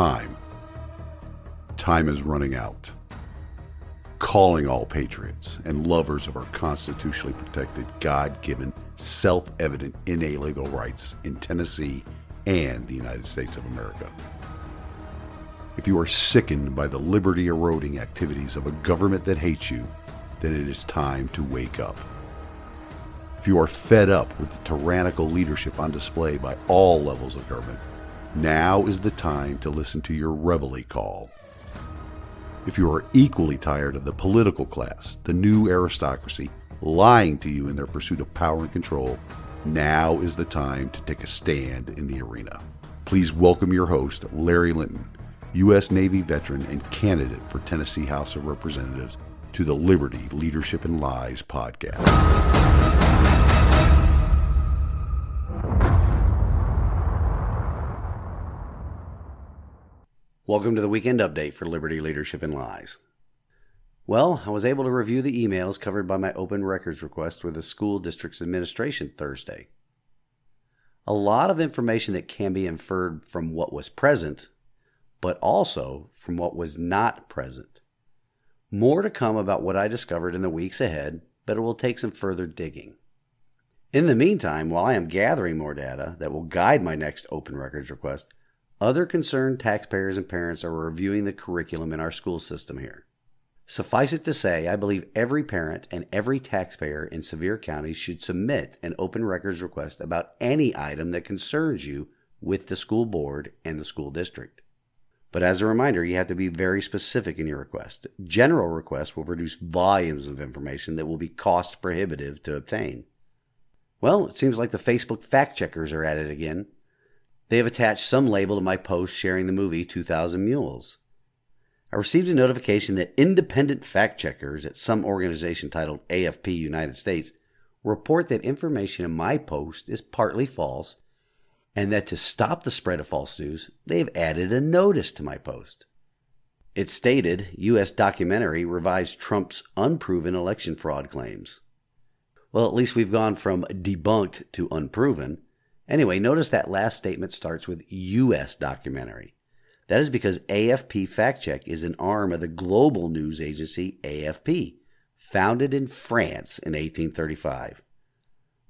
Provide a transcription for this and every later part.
time. Time is running out. Calling all patriots and lovers of our constitutionally protected, God given, self evident, inalienable rights in Tennessee and the United States of America. If you are sickened by the liberty eroding activities of a government that hates you, then it is time to wake up. If you are fed up with the tyrannical leadership on display by all levels of government, now is the time to listen to your reveille call. If you are equally tired of the political class, the new aristocracy, lying to you in their pursuit of power and control, now is the time to take a stand in the arena. Please welcome your host, Larry Linton, U.S. Navy veteran and candidate for Tennessee House of Representatives, to the Liberty, Leadership, and Lies podcast. Welcome to the weekend update for Liberty, Leadership, and Lies. Well, I was able to review the emails covered by my open records request with the school district's administration Thursday. A lot of information that can be inferred from what was present, but also from what was not present. More to come about what I discovered in the weeks ahead, but it will take some further digging. In the meantime, while I am gathering more data that will guide my next open records request, other concerned taxpayers and parents are reviewing the curriculum in our school system here. Suffice it to say, I believe every parent and every taxpayer in Sevier County should submit an open records request about any item that concerns you with the school board and the school district. But as a reminder, you have to be very specific in your request. General requests will produce volumes of information that will be cost prohibitive to obtain. Well, it seems like the Facebook fact checkers are at it again. They have attached some label to my post sharing the movie 2000 Mules. I received a notification that independent fact checkers at some organization titled AFP United States report that information in my post is partly false and that to stop the spread of false news, they have added a notice to my post. It stated U.S. documentary revives Trump's unproven election fraud claims. Well, at least we've gone from debunked to unproven Anyway, notice that last statement starts with U.S. documentary. That is because AFP Fact Check is an arm of the global news agency AFP, founded in France in 1835.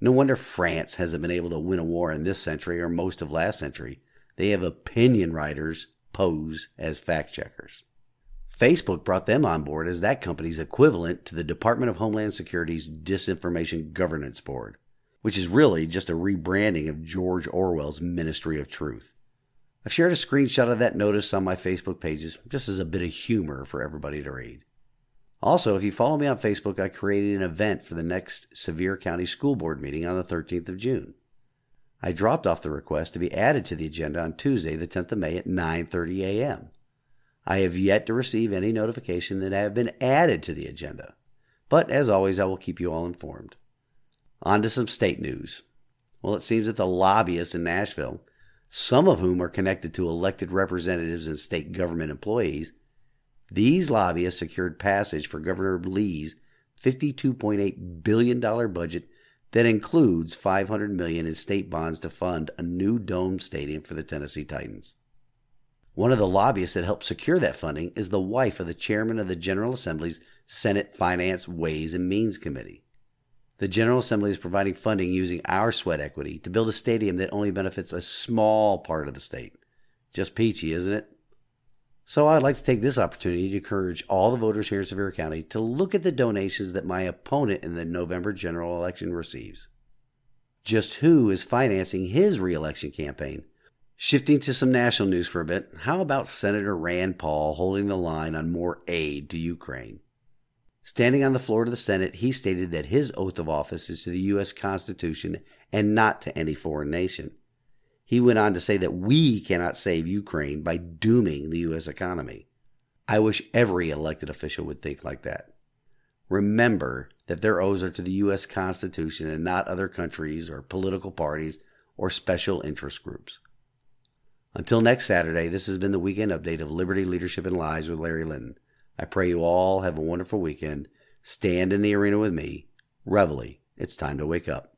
No wonder France hasn't been able to win a war in this century or most of last century. They have opinion writers pose as fact checkers. Facebook brought them on board as that company's equivalent to the Department of Homeland Security's Disinformation Governance Board which is really just a rebranding of George Orwell's Ministry of Truth. I've shared a screenshot of that notice on my Facebook pages just as a bit of humor for everybody to read. Also, if you follow me on Facebook, I created an event for the next Sevier County School Board meeting on the 13th of June. I dropped off the request to be added to the agenda on Tuesday, the 10th of May at 9:30 a.m. I have yet to receive any notification that I have been added to the agenda. But as always, I will keep you all informed. On to some state news. Well, it seems that the lobbyists in Nashville, some of whom are connected to elected representatives and state government employees, these lobbyists secured passage for Governor Lee's $52.8 billion budget that includes 500 million in state bonds to fund a new dome stadium for the Tennessee Titans. One of the lobbyists that helped secure that funding is the wife of the chairman of the General Assembly's Senate Finance Ways and Means Committee. The General Assembly is providing funding using our sweat equity to build a stadium that only benefits a small part of the state. Just peachy, isn't it? So I'd like to take this opportunity to encourage all the voters here in Sevier County to look at the donations that my opponent in the November general election receives. Just who is financing his reelection campaign? Shifting to some national news for a bit, how about Senator Rand Paul holding the line on more aid to Ukraine? Standing on the floor of the Senate, he stated that his oath of office is to the U.S. Constitution and not to any foreign nation. He went on to say that we cannot save Ukraine by dooming the U.S. economy. I wish every elected official would think like that. Remember that their oaths are to the U.S. Constitution and not other countries or political parties or special interest groups. Until next Saturday, this has been the weekend update of Liberty, Leadership, and Lies with Larry Linton. I pray you all have a wonderful weekend. Stand in the arena with me. Reveille, it's time to wake up.